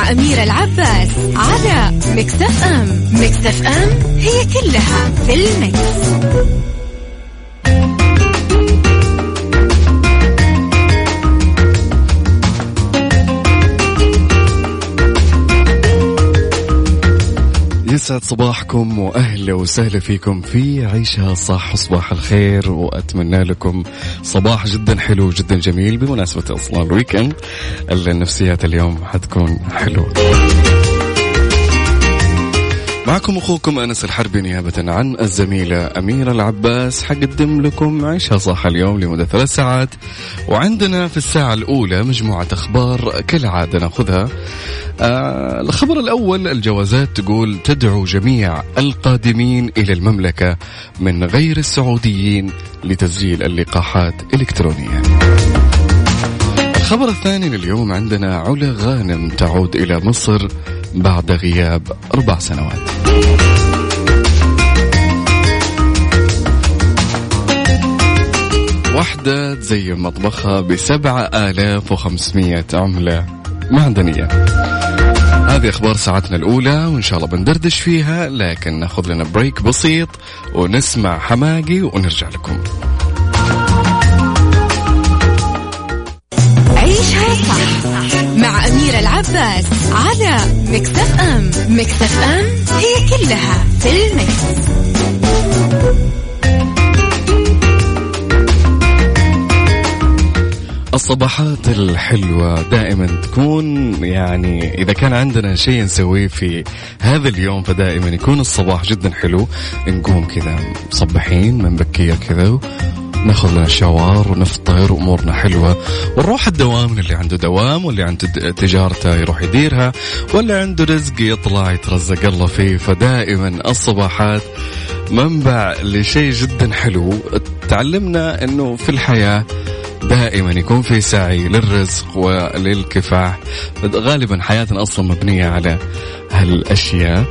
مع أميرة العباس على Mix FM Mix FM هي كلها في ال mix. يسعد صباحكم وأهلا وسهلا فيكم في عيشها صح صباح الخير وأتمنى لكم صباح جدا حلو جدا جميل بمناسبة أصلا ال weekend. النفسيات اليوم حتكون حلوة. معكم أخوكم أنس الحربي نيابة عن الزميلة أميرة العباس. حقدم لكم عيشها صح اليوم لمدة ثلاث ساعات. وعندنا في الساعة الأولى مجموعة أخبار كالعادة نأخذها. آه الخبر الأول الجوازات تقول تدعو جميع القادمين إلى المملكة من غير السعوديين لتسجيل اللقاحات إلكترونيا الخبر الثاني لليوم عندنا علا غانم تعود إلى مصر. بعد غياب أربع سنوات. واحدة تزين مطبخها بسبعة آلاف وخمسمية عملة معدنية. هذه أخبار ساعتنا الأولى وإن شاء الله بندردش فيها لكن ناخذ لنا بريك بسيط ونسمع حماقي ونرجع لكم. أميرة العباس على مكتف أم مكتف أم هي كلها في المكس. الصباحات الحلوة دائما تكون يعني إذا كان عندنا شيء نسويه في هذا اليوم فدائما يكون الصباح جدا حلو نقوم كذا مصبحين من بكير كذا ناخذ لنا شاور ونفطر وامورنا حلوة ونروح الدوام اللي عنده دوام واللي عنده تجارته يروح يديرها واللي عنده رزق يطلع يترزق الله فيه. فدائما الصباحات منبع لشيء جدا حلو. تعلمنا إنه في الحياة دائما يكون في سعي للرزق وللكفاح. غالبا حياتنا أصلا مبنية على هالأشياء.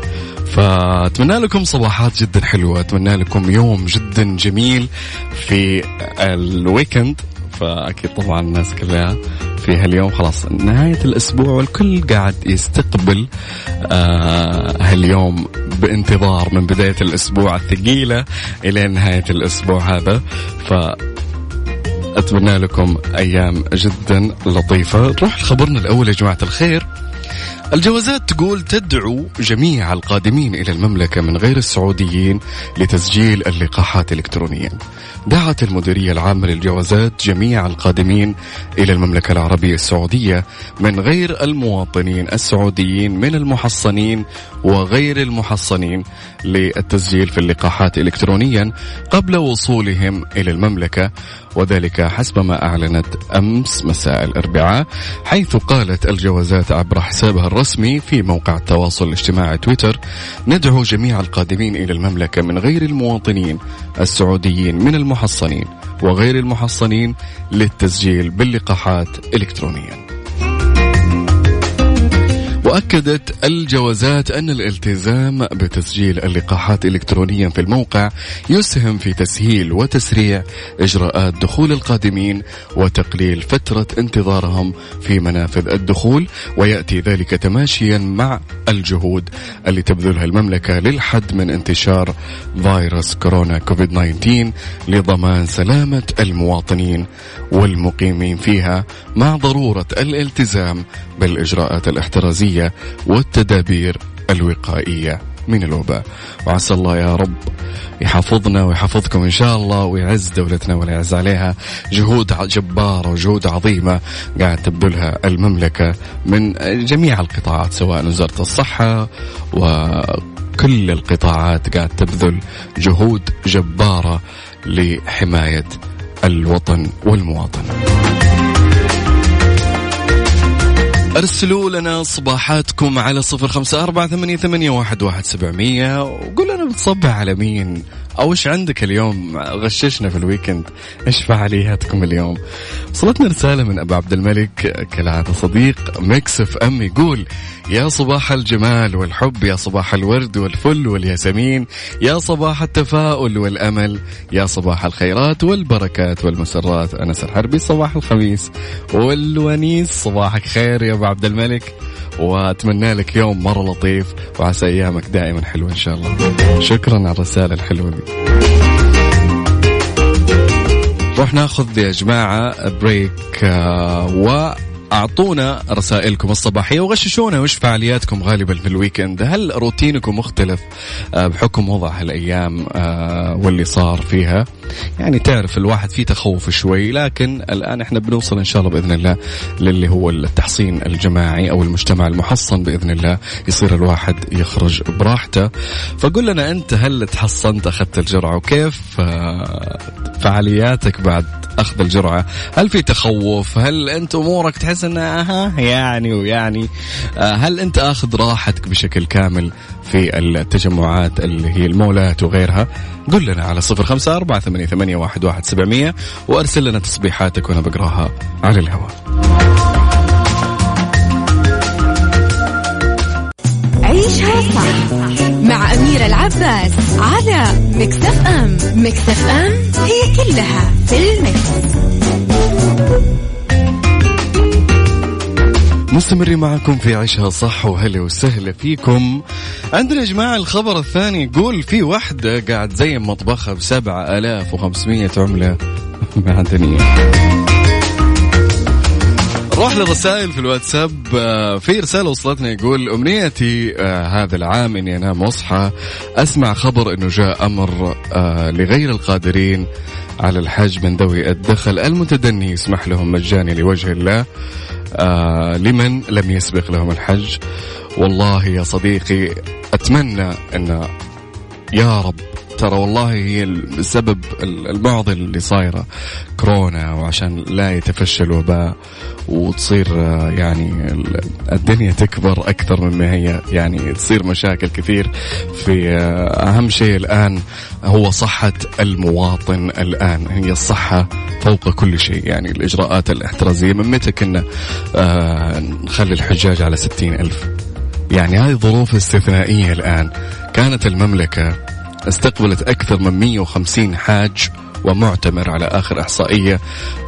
فأتمنى لكم صباحات جدا حلوة أتمنى لكم يوم جدا جميل في الويكند. فأكيد طبعا الناس كلها في هاليوم خلاص نهاية الأسبوع والكل قاعد يستقبل آه هاليوم بانتظار من بداية الأسبوع الثقيلة إلى نهاية الأسبوع هذا. ف أتمنى لكم أيام جدا لطيفة. نروح لخبرنا الأول يا جماعة الخير. الجوازات تقول تدعو جميع القادمين إلى المملكة من غير السعوديين لتسجيل اللقاحات إلكترونيا. دعت المديرية العامة للجوازات جميع القادمين إلى المملكة العربية السعودية من غير المواطنين السعوديين من المحصنين وغير المحصنين للتسجيل في اللقاحات إلكترونيا قبل وصولهم إلى المملكة. وذلك حسب ما أعلنت أمس مساء الأربعاء حيث قالت الجوازات عبر حسابها الرسمي في موقع التواصل الاجتماعي تويتر ندعو جميع القادمين إلى المملكة من غير المواطنين السعوديين من المحصنين وغير المحصنين للتسجيل باللقاحات إلكترونيا. وأكدت الجوازات أن الالتزام بتسجيل اللقاحات الكترونيا في الموقع يسهم في تسهيل وتسريع إجراءات دخول القادمين وتقليل فترة انتظارهم في منافذ الدخول ويأتي ذلك تماشيا مع الجهود اللي تبذلها المملكة للحد من انتشار فيروس كورونا كوفيد 19 لضمان سلامة المواطنين والمقيمين فيها مع ضرورة الالتزام بالإجراءات الاحترازية والتدابير الوقائية. من الوباء. وعسى الله يا رب يحفظنا ويحفظكم إن شاء الله ويعز دولتنا ولا يعز عليها. جهود جبارة وجهود عظيمة قاعد تبذلها المملكة من جميع القطاعات سواء وزارة الصحة وكل القطاعات قاعد تبذل جهود جبارة لحماية الوطن والمواطن. أرسلوا لنا صباحاتكم على صفر خمسة أربعة ثمانية, ثمانية واحد, واحد سبعمية وقول لنا بتصبح على مين. أو إيش عندك اليوم؟ غششنا في ال weekend. إيش فعالياتكم اليوم؟ وصلتنا رسالة من أبو عبد الملك كالعادة صديق Mix FM يقول يا صباح الجمال والحب يا صباح الورد والفل والياسمين يا صباح التفاؤل والأمل يا صباح الخيرات والبركات والمسرات. أنس الحربي صباح الخميس. والونيس صباحك خير يا أبو عبد الملك. وأتمنى لك يوم مرة لطيف وعسى أيامك دائما حلوة إن شاء الله. شكرا على الرسالة الحلوة دي. نروح ناخذ يا جماعة break آه، و أعطونا رسائلكم الصباحية وغششونا وش فعالياتكم غالبا في ال weekend؟ هل روتينكم مختلف؟ آه، بحكم وضع هالايام آه، واللي صار فيها. يعني تعرف الواحد فيه تخوف شوي لكن الآن إحنا بنوصل إن شاء الله بإذن الله للي هو التحصين الجماعي أو المجتمع المحصن بإذن الله. يصير الواحد يخرج براحته. فقل لنا أنت هل تحصنت أخذت الجرعة؟ وكيف آه، فعالياتك بعد أخذ الجرعة؟ هل في تخوف؟ هل أنت أمورك تحس انها يعني ويعني آه، هل أنت آخذ راحتك بشكل كامل في التجمعات اللي هي المولات وغيرها؟ قل لنا على صفر خمسة أربعة ثمانية, ثمانية واحد, واحد سبعمية وأرسل لنا تصبيحاتك وأنا بقراها على الهواء. عيشها صح مع أميرة العباس على مكتف أم. مكتف أم هي كلها في المكس. مستمرين معكم في عيشها صح وهلا وسهلا فيكم. عندنا يا جماعة الخبر الثاني. يقول في واحدة قاعد زي مطبخها بسبعة آلاف وخمسمية عملة. معدنية نروح للرسائل في الواتساب آه، في رسالة وصلتنا يقول أمنيتي آه، هذا العام إني أنام وأصحى أسمع خبر إنه جاء أمر آه، لغير القادرين على الحج من ذوي الدخل المتدني يسمح لهم مجاني لوجه الله لمن لم يسبق لهم الحج. والله يا صديقي أتمنى أن يا رب ترى والله هي السبب المعضل اللي صايرة كورونا وعشان لا يتفشى الوباء وتصير آه، يعني الدنيا تكبر أكثر مما هي يعني تصير مشاكل كثير في آه، أهم شيء الآن هو صحة المواطن الآن هي الصحة فوق كل شيء يعني الإجراءات الاحترازية من متى كنا آه، نخلي الحجاج على ستين ألف؟ يعني هذه ظروف استثنائية الآن كانت المملكة استقبلت أكثر من 150 حاج ومعتمر على آخر إحصائية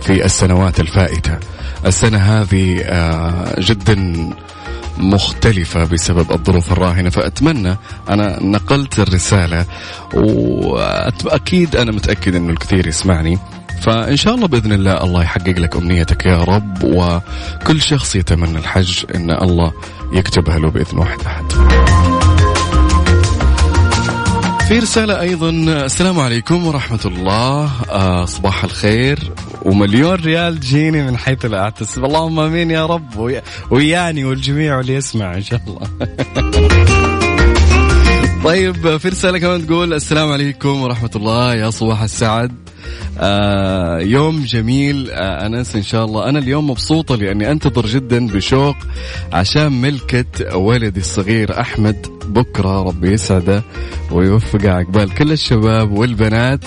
في السنوات الفائتة. السنة هذه آه، جدا مختلفة بسبب الظروف الراهنة فأتمنى أنا نقلت الرسالة وأكيد أنا متأكد أنه الكثير يسمعني. فإن شاء الله بإذن الله الله يحقق لك أمنيتك يا رب وكل شخص يتمنى الحج أن الله يكتبها له بإذن واحد أحد. في رسالة أيضا. السلام عليكم ورحمة الله. آه صباح الخير. ومليون ريال تجيني من حيث لا أحتسب اللهم آمين يا رب. وياني والجميع واللي يسمع إن شاء الله. طيب في رسالة كمان تقول السلام عليكم ورحمة الله. يا صباح السعد. آه يوم جميل آه أنس إن شاء الله. أنا اليوم مبسوطة لأني أنتظر جدا بشوق عشان ملكة ولدي الصغير أحمد. بكرة ربي يسعده ويوفقه عقبال كل الشباب والبنات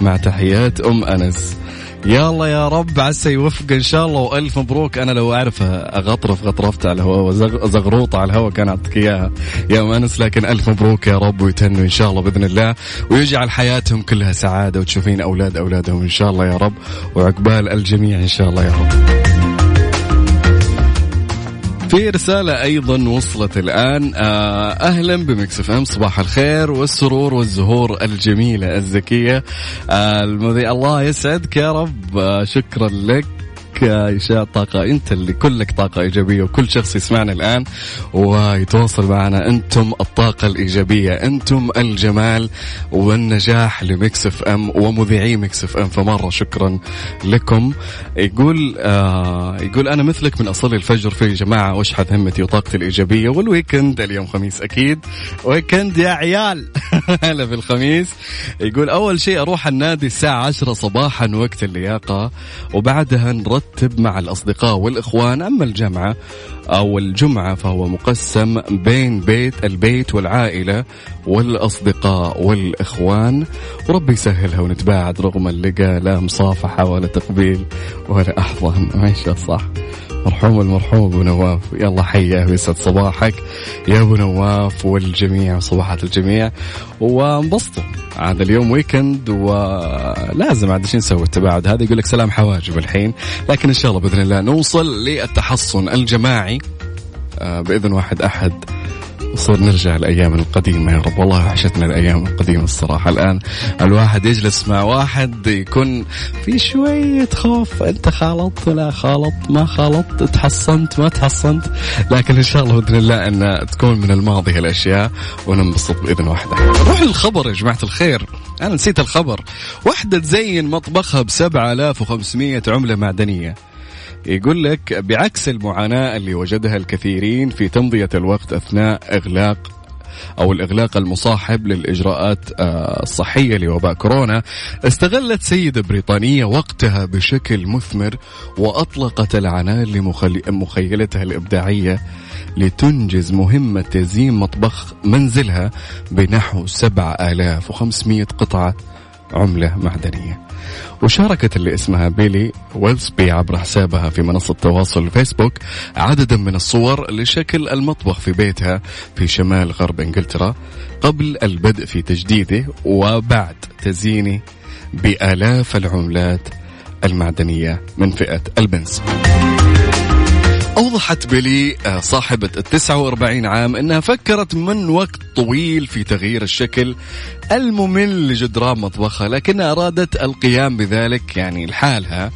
مع تحيات أم أنس. الله يا رب عسى يوفق إن شاء الله. وألف مبروك. أنا لو اعرف أغطرف غطرفت على الهواء وزغروطه على الهواء كان أعطيك إياها. يا مانس لكن ألف مبروك يا رب ويتهنوا إن شاء الله بإذن الله. ويجعل حياتهم كلها سعادة وتشوفين أولاد أولادهم إن شاء الله يا رب. وعقبال الجميع إن شاء الله يا رب. في رسالة أيضا وصلت الآن. آه، أهلا ب Mix FM صباح الخير والسرور والزهور الجميلة الذكية. آه، المذيع الله يسعدك يا رب. آه، شكرا لك. إيش هالطاقة أنت اللي كلك طاقة إيجابية وكل شخص يسمعنا الآن ويتواصل معنا. أنتم الطاقة الإيجابية أنتم الجمال والنجاح ل Mix FM ومذيعي Mix FM. فمرة شكرا لكم. يقول آه يقول أنا مثلك من أصلي الفجر. في جماعة وأشحذ همتي وطاقتي الإيجابية. وال weekend اليوم خميس أكيد. weekend يا عيال. هلا في الخميس يقول أول شيء أروح النادي الساعة 10 صباحا وقت اللياقة وبعدها نرتب مرتب مع الأصدقاء والإخوان. أما الجمعة أو الجمعة فهو مقسم بين بيت البيت والعائلة والأصدقاء والإخوان. وربي يسهلها ونتباعد رغم اللقاء لا مصافحة ولا تقبيل ولا أحضان. ماشي صح مرحوم المرحوم أبو نواف. يلا حياه ويسعد صباحك. يا أبو نواف والجميع وصباحات الجميع. وانبسطوا. هذا اليوم ويكند ولازم عاد إيش نسوي التباعد هذا. يقول لك سلام حواجب الحين. لكن إن شاء الله بإذن الله نوصل للتحصن الجماعي آه، بإذن واحد أحد. نصير نرجع الأيام القديمة يا رب. والله وحشتنا الأيام القديمة الصراحة. الآن الواحد يجلس مع واحد يكون في شوية خوف. أنت خالط لا خالط؟ ما خالط تحصنت ما تحصنت. لكن إن شاء الله بإذن الله أن تكون من الماضي هالأشياء وننبسط بإذن واحد نروح للخبر يا جماعة الخير. أنا نسيت الخبر. واحدة تزين مطبخها ب 7500 عملة معدنية. يقول لك بعكس المعاناة اللي وجدها الكثيرين في تمضية الوقت أثناء إغلاق أو الإغلاق المصاحب للإجراءات آه، الصحية لوباء كورونا استغلت سيدة بريطانية وقتها بشكل مثمر وأطلقت العنان لمخيلتها الإبداعية لتنجز مهمة تزيين مطبخ منزلها بنحو 7500 قطعة عملة معدنية. وشاركت اللي اسمها بيلي ويلسبي عبر حسابها في منصة التواصل الفيسبوك عددا من الصور لشكل المطبخ في بيتها في شمال غرب إنجلترا قبل البدء في تجديده وبعد تزيينه بآلاف العملات المعدنية من فئة البنز. أوضحت بيلي آه، صاحبة ال 49 عام أنها فكرت من وقت طويل في تغيير الشكل الممل لجدران مطبخها لكنها أرادت القيام بذلك يعني لحالها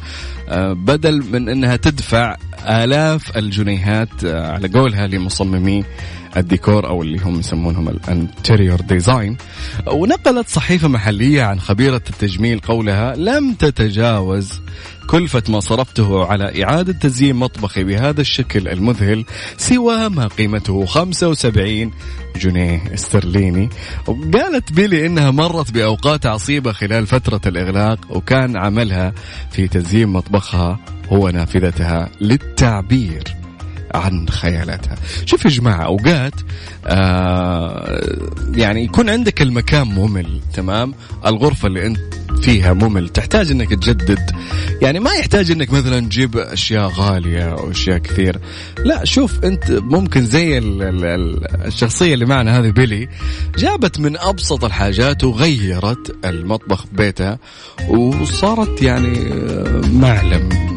آه، بدل من أنها تدفع آلاف الجنيهات آه، على قولها لمصممي الديكور أو اللي هم يسمونهم ال interior design ونقلت صحيفة محلية عن خبيرة التجميل قولها لم تتجاوز كلفة ما صرفته على إعادة تزيين مطبخي بهذا الشكل المذهل سوى ما قيمته 75 جنيه استرليني. وقالت بيلي إنها مرت بأوقات عصيبة خلال فترة الإغلاق وكان عملها في تزيين مطبخها هو نافذتها للتعبير. عن خيالاتها. شوف يا جماعة أوقات آه يعني يكون عندك المكان ممل تمام؟ الغرفة اللي أنت فيها ممل تحتاج إنك تجدد. يعني ما يحتاج إنك مثلا تجيب أشياء غالية أو أشياء كثير. لا شوف أنت ممكن زي ال ال الشخصية اللي معنا هذه بيلي جابت من أبسط الحاجات وغيرت المطبخ بيتها وصارت يعني آه، معلم.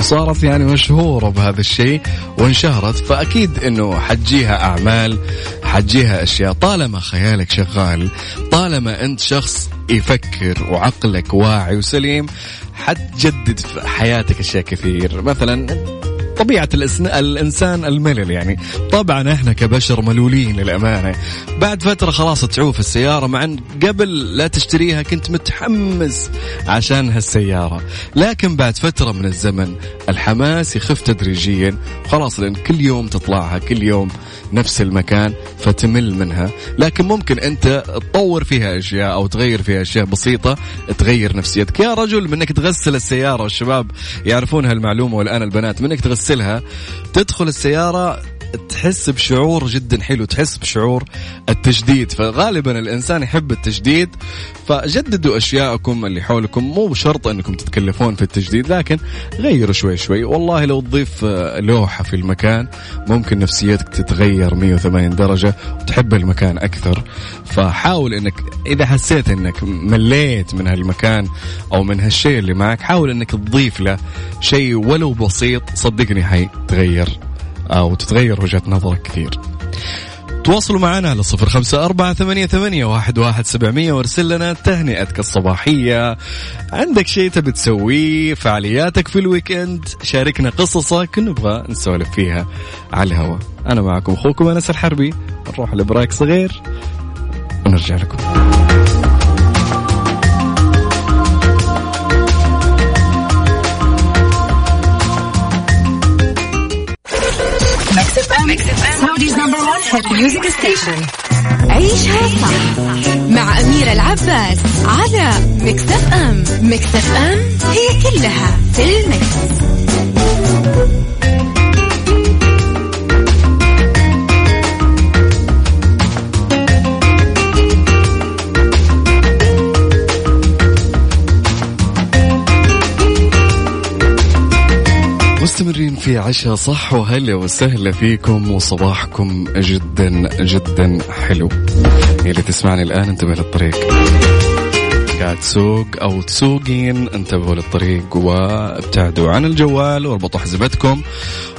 وصارت يعني مشهورة بهذا الشيء وانشهرت فأكيد أنه حتجيها أعمال حتجيها أشياء. طالما خيالك شغال طالما أنت شخص يفكر وعقلك واعي وسليم حتجدد في حياتك أشياء كثير. مثلا طبيعة الإنسان الملل يعني. طبعا إحنا كبشر ملولين للأمانة. بعد فترة خلاص تعوف السيارة مع أن قبل لا تشتريها كنت متحمس عشان هالسيارة. لكن بعد فترة من الزمن الحماس يخف تدريجيا. خلاص لأن كل يوم تطلعها كل يوم نفس المكان فتمل منها. لكن ممكن أنت تطور فيها أشياء أو تغير فيها أشياء بسيطة تغير نفسيتك. يا رجل منك تغسل السيارة والشباب يعرفون هالمعلومة والآن البنات منك تغسلها تدخل السيارة تحس بشعور جدا حلو تحس بشعور التجديد. فغالبا الإنسان يحب التجديد فجددوا أشياءكم اللي حولكم. مو شرط إنكم تتكلفون في التجديد لكن غيروا شوي شوي. والله لو تضيف لوحة في المكان ممكن نفسيتك تتغير 180 درجة وتحب المكان أكثر. فحاول إنك إذا حسيت إنك مليت من هالمكان أو من هالشيء اللي معك حاول إنك تضيف له شيء ولو بسيط صدقني حيتغير. أو تتغير وجهة نظرك كثير. تواصلوا معنا على صفر خمسة أربعة ثمانية, ثمانية واحد, واحد سبعمية وارسل لنا تهنئتك الصباحية. عندك شيء تبي تسويه فعالياتك في الويكند شاركنا قصصك نبغى نسولف فيها على الهواء أنا معكم أخوكم أنس الحربي نروح لبرايك صغير ونرجع لكم. Saudi's number 1 hit music station عيشها صح. مع أميرة العباس على Mix FM Mix FM هي كلها في ال mix. مستمرين في عشاء صح وهلا وسهلا فيكم وصباحكم جدا جدا حلو. اللي تسمعني الآن انتبه للطريق. قاعد تسوق أو تسوقين انتبهوا للطريق وابتعدوا عن الجوال واربطوا حزمتكم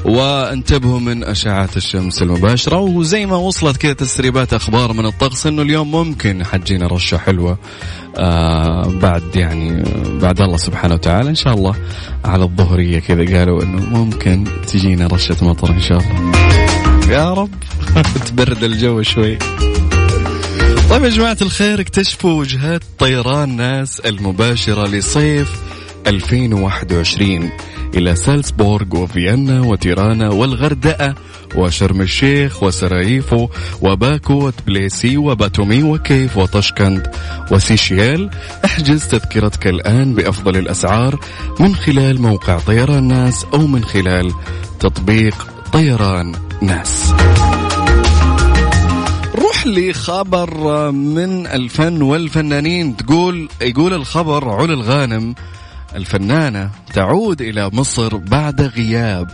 وانتبهوا من أشعة الشمس المباشرة. وزي ما وصلت كذا تسريبات أخبار من الطقس إنه اليوم ممكن حتجينا رشة حلوة آه بعد يعني بعد الله سبحانه وتعالى. إن شاء الله على الظهرية كذا قالوا إنه ممكن تجينا رشة مطر إن شاء الله. يا رب تبرد الجو شوي. طيب يا جماعة الخير اكتشفوا وجهات طيران ناس المباشرة لصيف 2021 إلى سالزبورغ وفيينا وتيرانا والغردقة وشرم الشيخ وسراييفو وباكو وتبليسي وباتومي وكيف وطشكند وسيشيال. احجز تذكرتك الآن بأفضل الأسعار من خلال موقع طيران ناس أو من خلال تطبيق طيران ناس. نروح لخبر من الفن والفنانين. تقول يقول الخبر علا الغانم. الفنانة تعود إلى مصر بعد غياب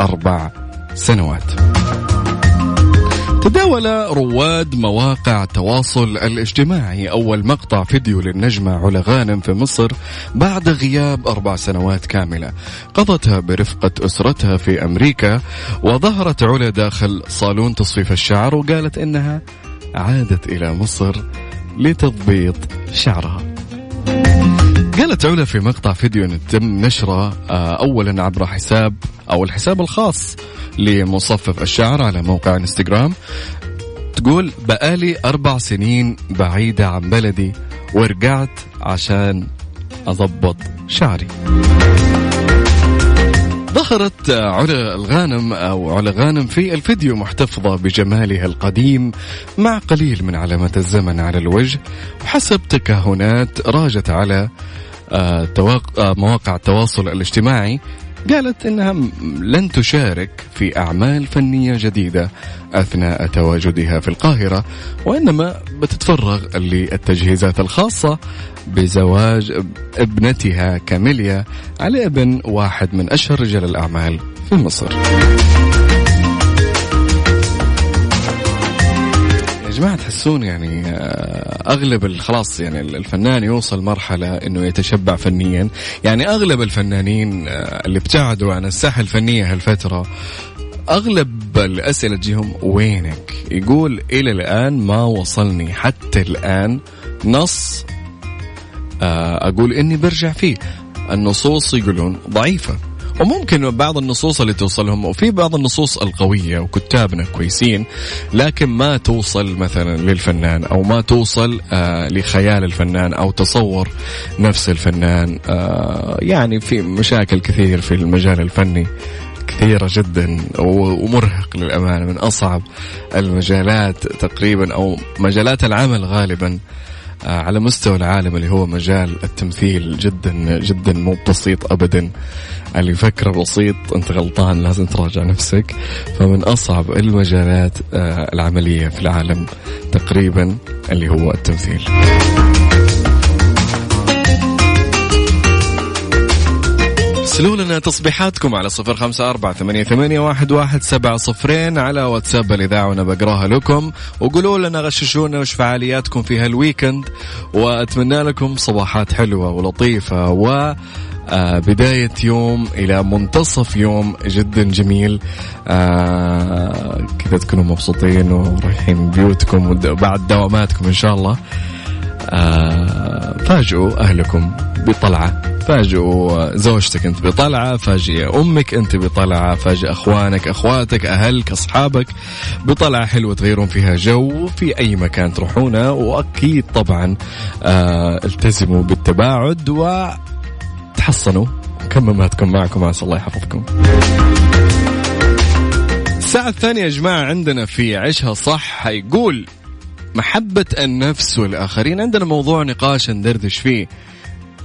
أربع سنوات. تداول رواد مواقع التواصل الاجتماعي أول مقطع فيديو للنجمة علا غانم في مصر بعد غياب أربع سنوات كاملة. قضتها برفقة أسرتها في أمريكا وظهرت علا داخل صالون تصفيف الشعر وقالت إنها عادت إلى مصر لتضبيط شعرها. قالت علا في مقطع فيديو تم نشره آه، اولا عبر حساب أو الحساب الخاص لمصفف الشعر على موقع إنستغرام. تقول بقالي أربع سنين بعيدة عن بلدي ورجعت عشان أضبط شعري. ظهرت علا الغانم أو علا غانم في الفيديو محتفظة بجمالها القديم مع قليل من علامات الزمن على الوجه وحسب تكهنات راجت على مواقع التواصل الاجتماعي قالت إنها لن تشارك في أعمال فنية جديدة أثناء تواجدها في القاهرة وإنما بتتفرغ للتجهيزات الخاصة بزواج ابنتها كاميليا على ابن واحد من أشهر رجال الأعمال في مصر. جماعة تحسون يعني آه، أغلب خلاص يعني الفنان يوصل مرحلة إنه يتشبع فنيا. يعني أغلب الفنانين آه، اللي ابتعدوا عن الساحة الفنية هالفترة أغلب الأسئلة تجيهم وينك؟ يقول إلى الآن ما وصلني حتى الآن نص آه، أقول إني برجع فيه. النصوص يقولون ضعيفة. وممكن بعض النصوص اللي توصلهم وفي بعض النصوص القوية وكتابنا كويسين لكن ما توصل مثلا للفنان أو ما توصل آه لخيال الفنان أو تصور نفس الفنان. آه يعني في مشاكل كثير في المجال الفني كثيرة جدا ومرهق للأمانة من أصعب المجالات تقريبا أو مجالات العمل غالبا. على مستوى العالم اللي هو مجال التمثيل جدا جدا مو بسيط ابدا. اللي يفكر بسيط أنت غلطان لازم تراجع نفسك. فمن أصعب المجالات آه، العملية في العالم تقريبا اللي هو التمثيل. ارسلوا لنا تصبيحاتكم على صفر خمسة أربعة ثمانية, ثمانية واحد, واحد سبعة صفرين على واتساب الإذاعة وأنا بقراها لكم. وقولوا لنا غششونا وش فعالياتكم في هالويكند. وأتمنى لكم صباحات حلوة ولطيفة. و آه بداية يوم إلى منتصف يوم جدا جميل. آه كذا تكونوا مبسوطين ورايحين بيوتكم وبعد دواماتكم إن شاء الله. آه فاجئوا أهلكم بطلعة. فاجئوا زوجتك أنت بطلعة فاجئ أمك أنت بطلعة فاجئ أخوانك أخواتك أهلك أصحابك. بطلعة حلوة تغيرون فيها جو في أي مكان تروحونه وأكيد طبعا آه التزموا بالتباعد وتحصنوا. كماماتكم معكم عسى الله يحفظكم. الساعة الثانية يا جماعة عندنا في عشها صح حيقول محبة النفس والآخرين. عندنا موضوع نقاش ندردش فيه.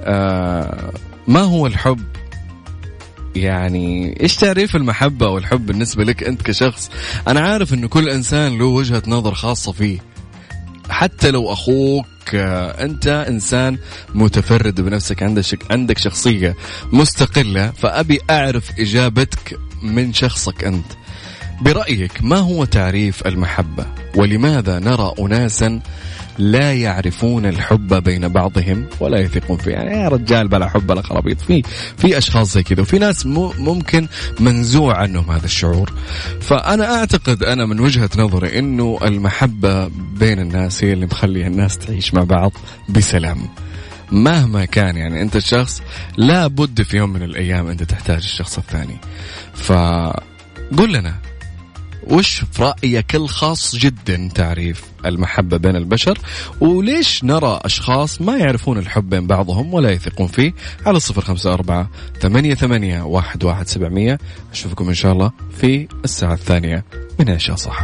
آه ما هو الحب؟ يعني إيش تعريف المحبة أو الحب بالنسبة لك أنت كشخص؟ أنا عارف إنه كل إنسان له وجهة نظر خاصة فيه. حتى لو أخوك آه، أنت إنسان متفرد بنفسك عندك عندك شخصية مستقلة فأبي أعرف إجابتك من شخصك أنت. برأيك ما هو تعريف المحبة؟ ولماذا نرى اناسا لا يعرفون الحب بين بعضهم؟ ولا يثقون فيه. يعني يا رجال بلا حب بلا خرابيط. في في أشخاص زي كذا وفي ناس ممكن منزوع عنهم هذا الشعور. فأنا أعتقد أنا من وجهة نظري إنه المحبة بين الناس هي اللي مخلي الناس تعيش مع بعض بسلام. مهما كان يعني أنت الشخص لا بد في يوم من الأيام أنت تحتاج الشخص الثاني. فقل لنا وش في رأيك الخاص جدا تعريف المحبة بين البشر؟ وليش نرى أشخاص ما يعرفون الحب بين بعضهم ولا يثقون فيه؟ على صفر خمسة أربعة ثمانية, ثمانية واحد, واحد سبعمية. أشوفكم إن شاء الله في الساعة الثانية من عشاء صح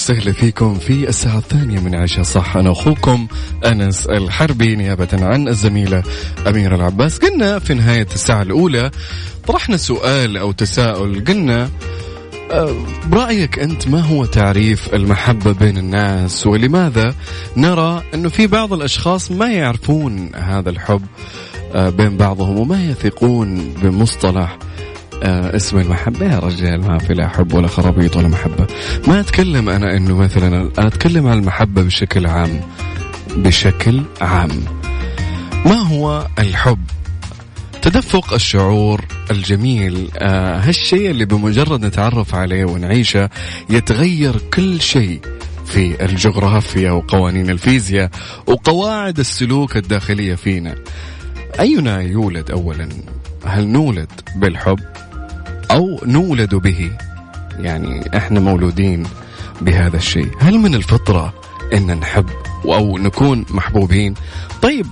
وسهلا فيكم في الساعة الثانية من عشاء. صح أنا أخوكم أنس الحربي نيابة عن الزميلة أميرة العباس. قلنا في نهاية الساعة الأولى طرحنا سؤال أو تساؤل. قلنا آه، برأيك أنت ما هو تعريف المحبة بين الناس؟ ولماذا نرى أنه في بعض الأشخاص ما يعرفون هذا الحب آه، بين بعضهم وما يثقون بمصطلح آه اسم المحبة يا رجال. ما في لا حب ولا خرابيط ولا محبة. ما أتكلم أنا أنه مثلا أنا أتكلم عن المحبة بشكل عام. بشكل عام. ما هو الحب؟ تدفق الشعور الجميل. آه هالشيء اللي بمجرد نتعرف عليه ونعيشه يتغير كل شيء في الجغرافيا وقوانين الفيزياء وقواعد السلوك الداخلية فينا. أينا يولد أولا؟ هل نولد بالحب؟ أو نولد به. يعني إحنا مولودين بهذا الشيء. هل من الفطرة إن نحب أو نكون محبوبين؟ طيب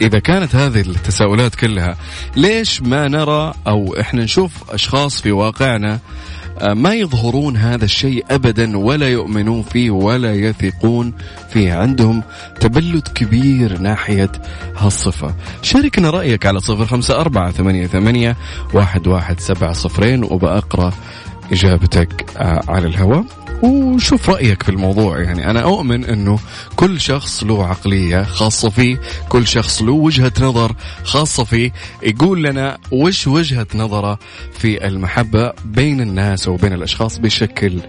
إذا كانت هذه التساؤلات كلها ليش ما نرى أو إحنا نشوف أشخاص في واقعنا ما يظهرون هذا الشيء ابدا ولا يؤمنون فيه ولا يثقون فيه. عندهم تبلد كبير ناحية هالصفة. شاركنا رأيك على صفر خمسة أربعة ثمانية ثمانية واحد واحد سبعة صفرين وبأقرأ إجابتك آه، على الهواء وشوف رأيك في الموضوع. يعني أنا أؤمن أنه كل شخص له عقلية خاصة فيه كل شخص له وجهة نظر خاصة فيه. يقول لنا وش وجهة نظره في المحبة بين الناس وبين الأشخاص بشكل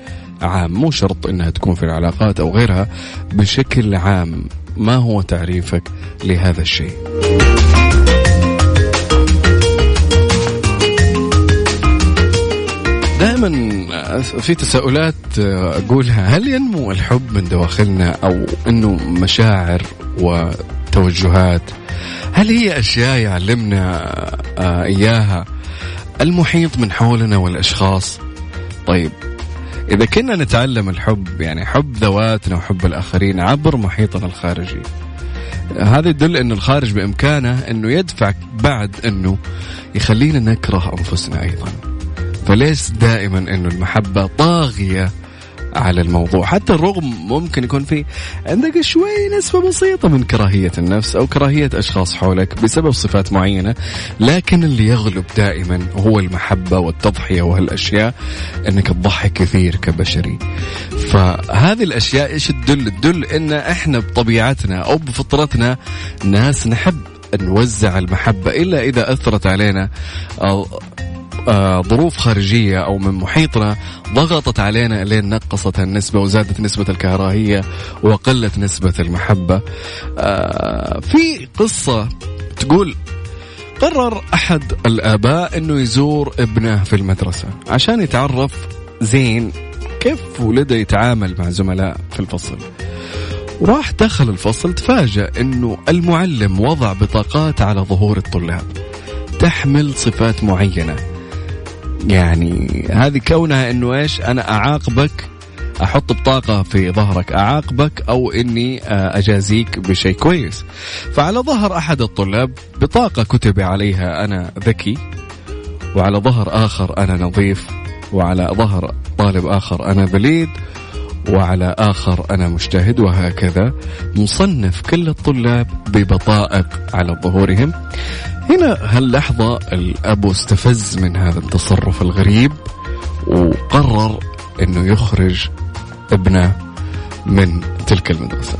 عام. مو شرط أنها تكون في العلاقات أو غيرها بشكل عام. ما هو تعريفك لهذا الشيء؟ دائما في تساؤلات أقولها. هل ينمو الحب من دواخلنا أو إنه مشاعر وتوجهات؟ هل هي أشياء يعلمنا آه، إياها المحيط من حولنا والأشخاص؟ طيب إذا كنا نتعلم الحب يعني حب ذواتنا وحب الآخرين عبر محيطنا الخارجي هذا يدل انه الخارج بإمكانه إنه يدفع بعد إنه يخلينا نكره أنفسنا أيضا. فليس دائما إنه المحبة طاغية على الموضوع؟ حتى الرغم ممكن يكون في عندك شوي نسبة بسيطة من كراهية النفس أو كراهية أشخاص حولك بسبب صفات معينة لكن اللي يغلب دائما هو المحبة والتضحية وهالأشياء أنك تضحي كثير كبشري. فهذه الأشياء إيش تدل؟ تدل أن إحنا بطبيعتنا أو بفطرتنا ناس نحب نوزع المحبة إلا إذا أثرت علينا آه، ظروف خارجية أو من محيطنا ضغطت علينا لين نقصت النسبة وزادت نسبة الكراهية وقلت نسبة المحبة. آه، في قصة تقول قرر أحد الآباء أنه يزور ابنه في المدرسة عشان يتعرف زين كيف ولده يتعامل مع زملاء في الفصل. وراح دخل الفصل تفاجأ أنه المعلم وضع بطاقات على ظهور الطلاب تحمل صفات معينة. يعني هذه كونها إنه إيش؟ أنا أعاقبك أحط بطاقة في ظهرك أعاقبك أو إني آه، أجازيك بشيء كويس. فعلى ظهر أحد الطلاب بطاقة كتب عليها أنا ذكي وعلى ظهر آخر أنا نظيف وعلى ظهر طالب آخر أنا بليد وعلى آخر أنا مجتهد وهكذا. مصنف كل الطلاب ببطائق على ظهورهم. هنا هاللحظة الأب استفز من هذا التصرف الغريب وقرر أنه يخرج ابنه من تلك المدرسة.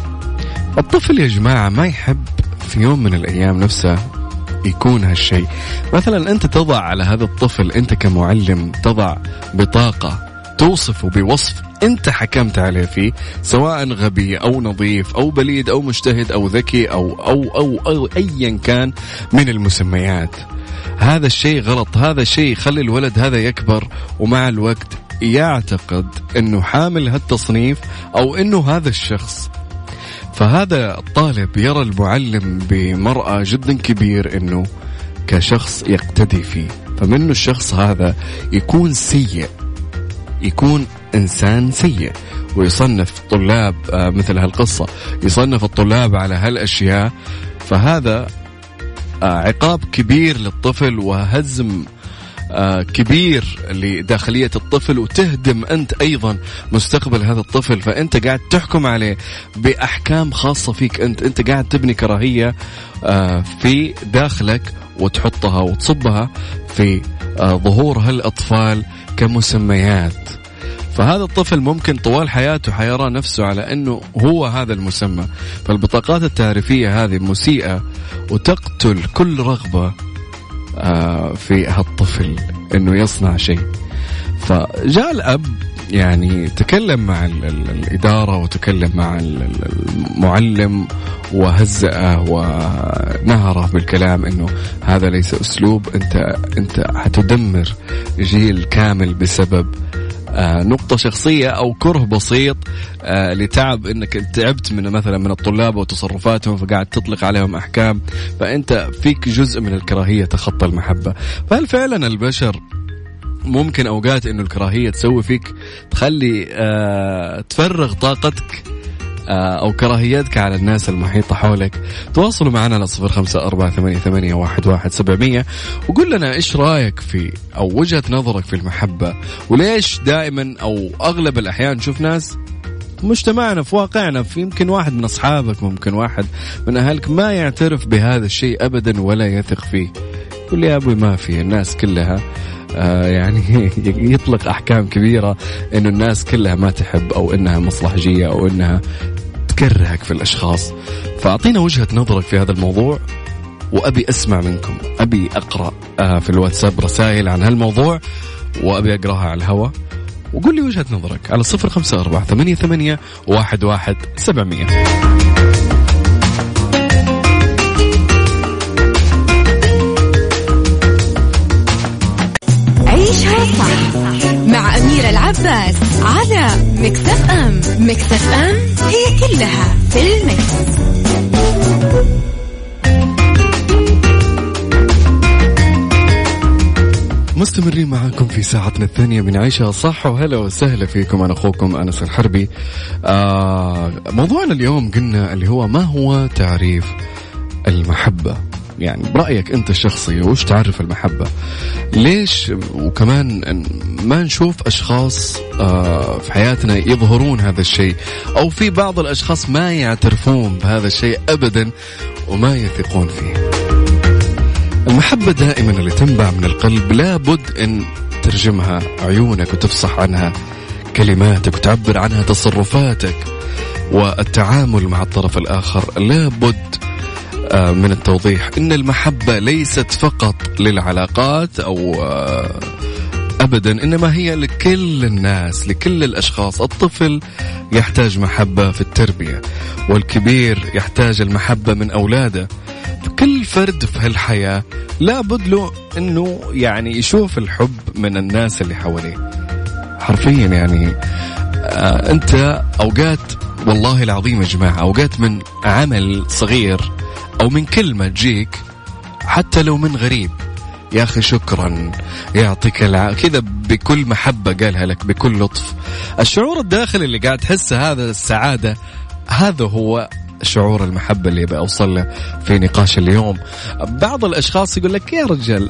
الطفل يا جماعة ما يحب في يوم من الأيام نفسه يكون هالشيء. مثلا أنت تضع على هذا الطفل أنت كمعلم تضع بطاقة توصفه بوصف انت حكمت عليه فيه سواء غبي أو نظيف أو بليد أو مجتهد أو ذكي أو أو أو, أو ايا كان من المسميات. هذا الشيء غلط هذا الشيء يخلي الولد هذا يكبر ومع الوقت يعتقد إنه حامل هالتصنيف أو إنه هذا الشخص. فهذا الطالب يرى المعلم بمرأة جدا كبير إنه كشخص يقتدي فيه. فمنه الشخص هذا يكون سيء. يكون إنسان سيء. ويصنف طلاب آه، مثل هالقصة. يصنف الطلاب على هالأشياء. فهذا آه، عقاب كبير للطفل وهزم آه، كبير لداخلية الطفل وتهدم أنت أيضا مستقبل هذا الطفل. فأنت قاعد تحكم عليه بأحكام خاصة فيك أنت. أنت قاعد تبني كراهية في داخلك وتحطها وتصبها في ظهور هالأطفال. كمسميات. فهذا الطفل ممكن طوال حياته حيرى نفسه على أنه هو هذا المسمى. فالبطاقات التعريفية هذه مسيئة وتقتل كل رغبة آه، في هالطفل إنه يصنع شيء. فجاء الأب يعني تكلم مع الإدارة وتكلم مع المعلم وهزأه ونهره بالكلام إنه هذا ليس أسلوب انت أنت حتدمر جيل كامل بسبب آه نقطة شخصية أو كره بسيط آه لتعب أنك تعبت من مثلا من الطلاب وتصرفاتهم فقاعد تطلق عليهم أحكام فأنت فيك جزء من الكراهية تخطى المحبة. فهل فعلا البشر ممكن أوقات إنه الكراهية تسوي فيك تخلي آه تفرغ طاقتك آه أو كراهيتك على الناس المحيطة حولك. تواصلوا معنا على صفر خمسة أربعة ثمانية, ثمانية واحد, واحد سبعمية وقول لنا إيش رأيك في أو وجهة نظرك في المحبة؟ وليش دائما أو أغلب الأحيان نشوف ناس مجتمعنا في واقعنا في يمكن واحد من أصحابك ممكن واحد من أهلك ما يعترف بهذا الشيء ابدا ولا يثق فيه. يقول يا أبوي ما في الناس كلها يعني يطلق أحكام كبيرة إنه الناس كلها ما تحب أو إنها مصلحجية أو إنها تكرهك في الأشخاص. فأعطينا وجهة نظرك في هذا الموضوع وأبي أسمع منكم. أبي أقرأ آه في الواتساب رسائل عن هالموضوع وأبي أقرأها على الهواء وقول لي وجهة نظرك على صفر خمسة أربعة ثمانية ثمانية واحد واحد سبعمئه عيشها صح مع أميرة العباس على مكتف أم. مكتف أم هي كلها في المكس. مستمرين معاكم في ساعتنا الثانية من عيشها صح وهلا وسهلا فيكم. أنا أخوكم أنس الحربي. آه موضوعنا اليوم قلنا اللي هو ما هو تعريف المحبة؟ يعني برأيك أنت الشخصي وش تعرف المحبة؟ ليش وكمان ما نشوف أشخاص آه، في حياتنا يظهرون هذا الشيء؟ أو في بعض الأشخاص ما يعترفون بهذا الشيء أبدا وما يثقون فيه. المحبة دائما اللي تنبع من القلب لابد أن ترجمها عيونك وتفصح عنها كلماتك وتعبر عنها تصرفاتك والتعامل مع الطرف الآخر لابد من التوضيح. إن المحبة ليست فقط للعلاقات أو آه، ابدا إنما هي لكل الناس لكل الأشخاص. الطفل يحتاج محبة في التربية والكبير يحتاج المحبة من أولاده. كل فرد في هالحياة لابد له إنه يعني يشوف الحب من الناس اللي حواليه. حرفيا يعني آه أنت أوقات والله العظيم يا جماعة أوقات من عمل صغير أو من كلمة تجيك حتى لو من غريب. يا أخي شكرا يعطيك العافيه كذا بكل محبة قالها لك بكل لطف. الشعور الداخلي اللي قاعد تحسه هذا السعادة هذا هو شعور المحبة اللي بأوصل له في نقاش اليوم. بعض الأشخاص يقول لك يا رجال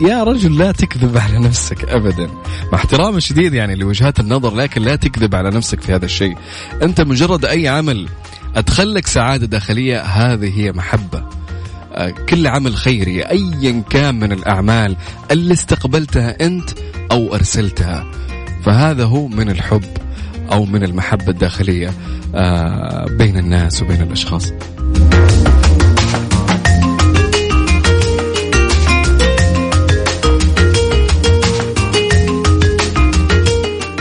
يا رجل لا تكذب على نفسك ابدا. مع احترامي الشديد يعني لوجهات النظر لكن لا تكذب على نفسك في هذا الشيء. أنت مجرد أي عمل أدخلك سعادة داخلية هذه هي محبة. آه، كل عمل خيري ايا كان من الأعمال اللي استقبلتها أنت أو أرسلتها. فهذا هو من الحب أو من المحبة الداخلية آه، بين الناس وبين الأشخاص.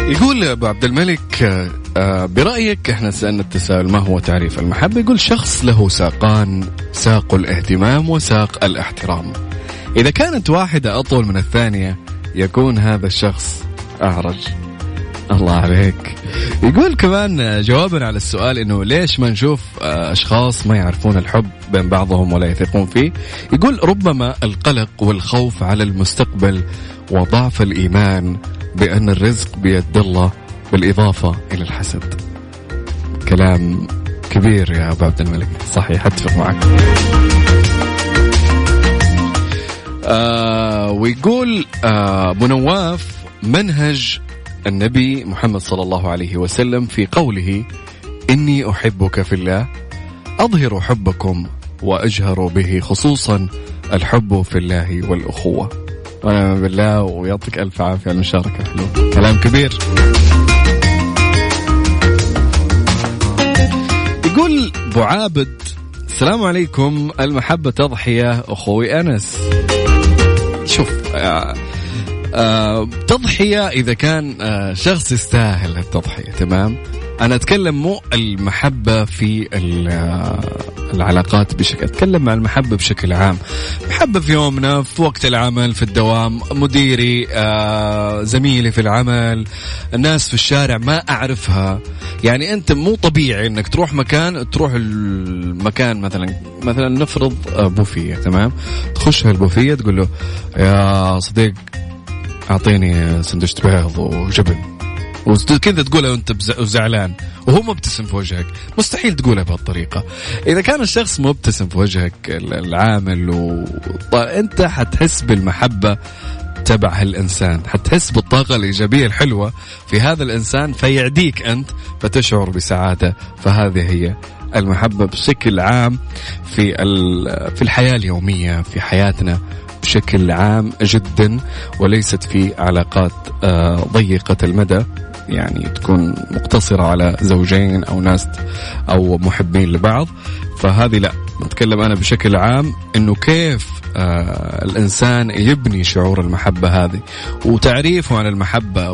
يقول أبو عبد الملك آه، برأيك إحنا سألنا التساؤل ما هو تعريف المحبة؟ يقول شخص له ساقان ساق الاهتمام وساق الاحترام. إذا كانت واحدة أطول من الثانية يكون هذا الشخص أعرج. الله عليك. يقول كمان جوابا على السؤال إنه ليش ما نشوف آه، أشخاص ما يعرفون الحب بين بعضهم ولا يثقون فيه؟ يقول ربما القلق والخوف على المستقبل وضعف الإيمان بأن الرزق بيد الله. بالإضافة إلى الحسد. كلام كبير يا أبو عبد الملك. صحيح أتفق معك. آه ويقول آه أبو نواف منهج النبي محمد صلى الله عليه وسلم في قوله إني أحبك في الله أظهر حبكم وأجهر به خصوصا الحب في الله والأخوة. ونعم بالله ويعطيك ألف عافية على المشاركة. حلو. كلام كبير. يقول أبو عابد السلام عليكم المحبة تضحية أخوي أنس. شوف آه آه تضحية إذا كان آه شخص يستاهل التضحية تمام؟ أنا أتكلم مو المحبة في العلاقات بشكل أتكلم عن المحبة بشكل عام. محبة في يومنا في وقت العمل في الدوام مديري آه زميلي في العمل الناس في الشارع ما أعرفها. يعني أنت مو طبيعي أنك تروح مكان تروح المكان مثلا مثلا نفرض بوفية تمام؟ تخش هالبوفية تقول له يا صديق أعطيني سندويشة بيض وجبن. وكذا تقولها وانت زعلان وهو مبتسم في وجهك. مستحيل تقولها بهالطريقة. إذا كان الشخص مبتسم في وجهك العامل و... انت حتحس بالمحبة تبع هالإنسان حتحس بالطاقة الإيجابية الحلوة في هذا الإنسان فيعديك أنت فتشعر بسعادة. فهذه هي المحبة بشكل عام في في الحياة اليومية في حياتنا بشكل عام جدا وليست في علاقات آه، ضيقة المدى. يعني تكون مقتصرة على زوجين أو ناس أو محبين لبعض. فهذه لا. نتكلم أنا بشكل عام أنه كيف آه الإنسان يبني شعور المحبة هذه. وتعريفه عن المحبة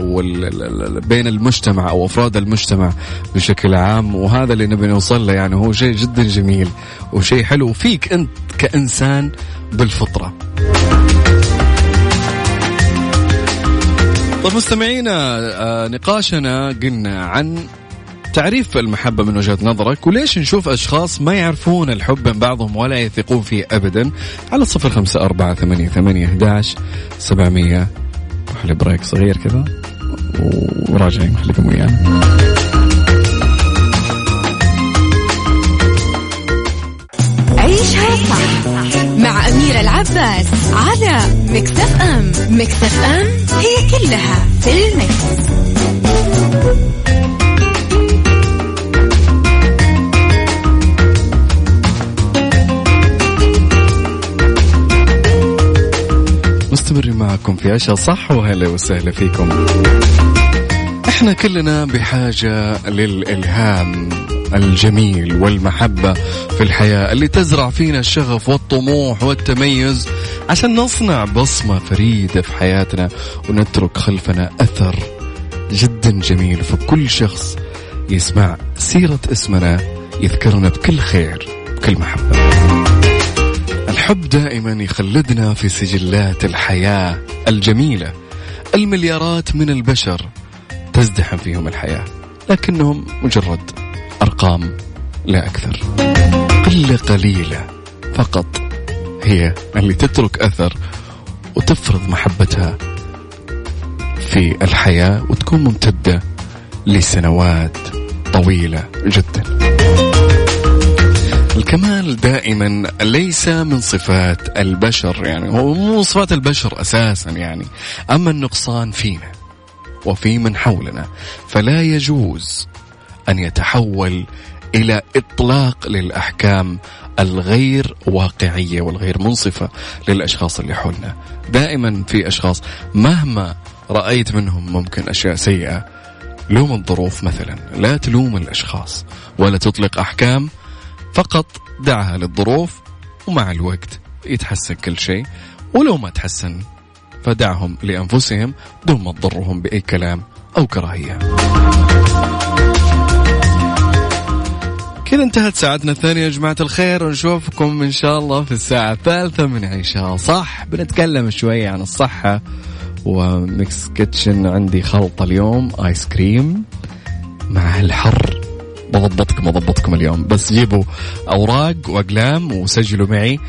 بين المجتمع أو أفراد المجتمع بشكل عام. وهذا اللي نبي نوصل له يعني هو شيء جدا جميل وشيء حلو. فيك أنت كإنسان بالفطرة. طيب مستمعينا آه، نقاشنا قلنا عن تعريف المحبة من وجهة نظرك وليش نشوف أشخاص ما يعرفون الحب من بعضهم ولا يثقون فيه أبدا؟ على صفر خمسة أربعة ثمانية ثمانية أحداش سبعمية. وحلي بريك صغير كذا وراجعين محلكم ويانا. عيشها صح مع أميرة العباس على مكتف أم مكتف أم هي كلها في المكس. مستمرين معكم في عشاء صح وهلا وسهلا فيكم. إحنا كلنا بحاجة للإلهام الجميل والمحبة في الحياة اللي تزرع فينا الشغف والطموح والتميز عشان نصنع بصمة فريدة في حياتنا ونترك خلفنا أثر جدا جميل فكل شخص يسمع سيرة اسمنا يذكرنا بكل خير بكل محبة. الحب دائما يخلدنا في سجلات الحياة الجميلة. المليارات من البشر تزدحم فيهم الحياة لكنهم مجرد أرقام لا أكثر. قلة قليلة فقط هي اللي تترك أثر وتفرض محبتها في الحياة وتكون ممتدة لسنوات طويلة جدا. الكمال دائما ليس من صفات البشر يعني هو مو صفات البشر أساسا يعني أما النقصان فينا وفي من حولنا فلا يجوز أن يتحول إلى إطلاق للأحكام الغير واقعية والغير منصفة للأشخاص اللي حولنا. دائما في أشخاص مهما رأيت منهم ممكن أشياء سيئة لوم الظروف مثلا لا تلوم الأشخاص ولا تطلق أحكام فقط دعها للظروف ومع الوقت يتحسن كل شيء. ولو ما تحسن فدعهم لأنفسهم دون ما تضرهم بأي كلام أو كراهية. كذا انتهت ساعتنا الثانية يا جماعة الخير. ونشوفكم إن شاء الله في الساعة الثالثة من عيشها صح؟ بنتكلم شوية عن الصحة و Mix Kitchen. عندي خلطة اليوم آيس كريم مع الحر. بضبطكم بضبطكم اليوم. بس جيبوا أوراق وأقلام وسجلوا معي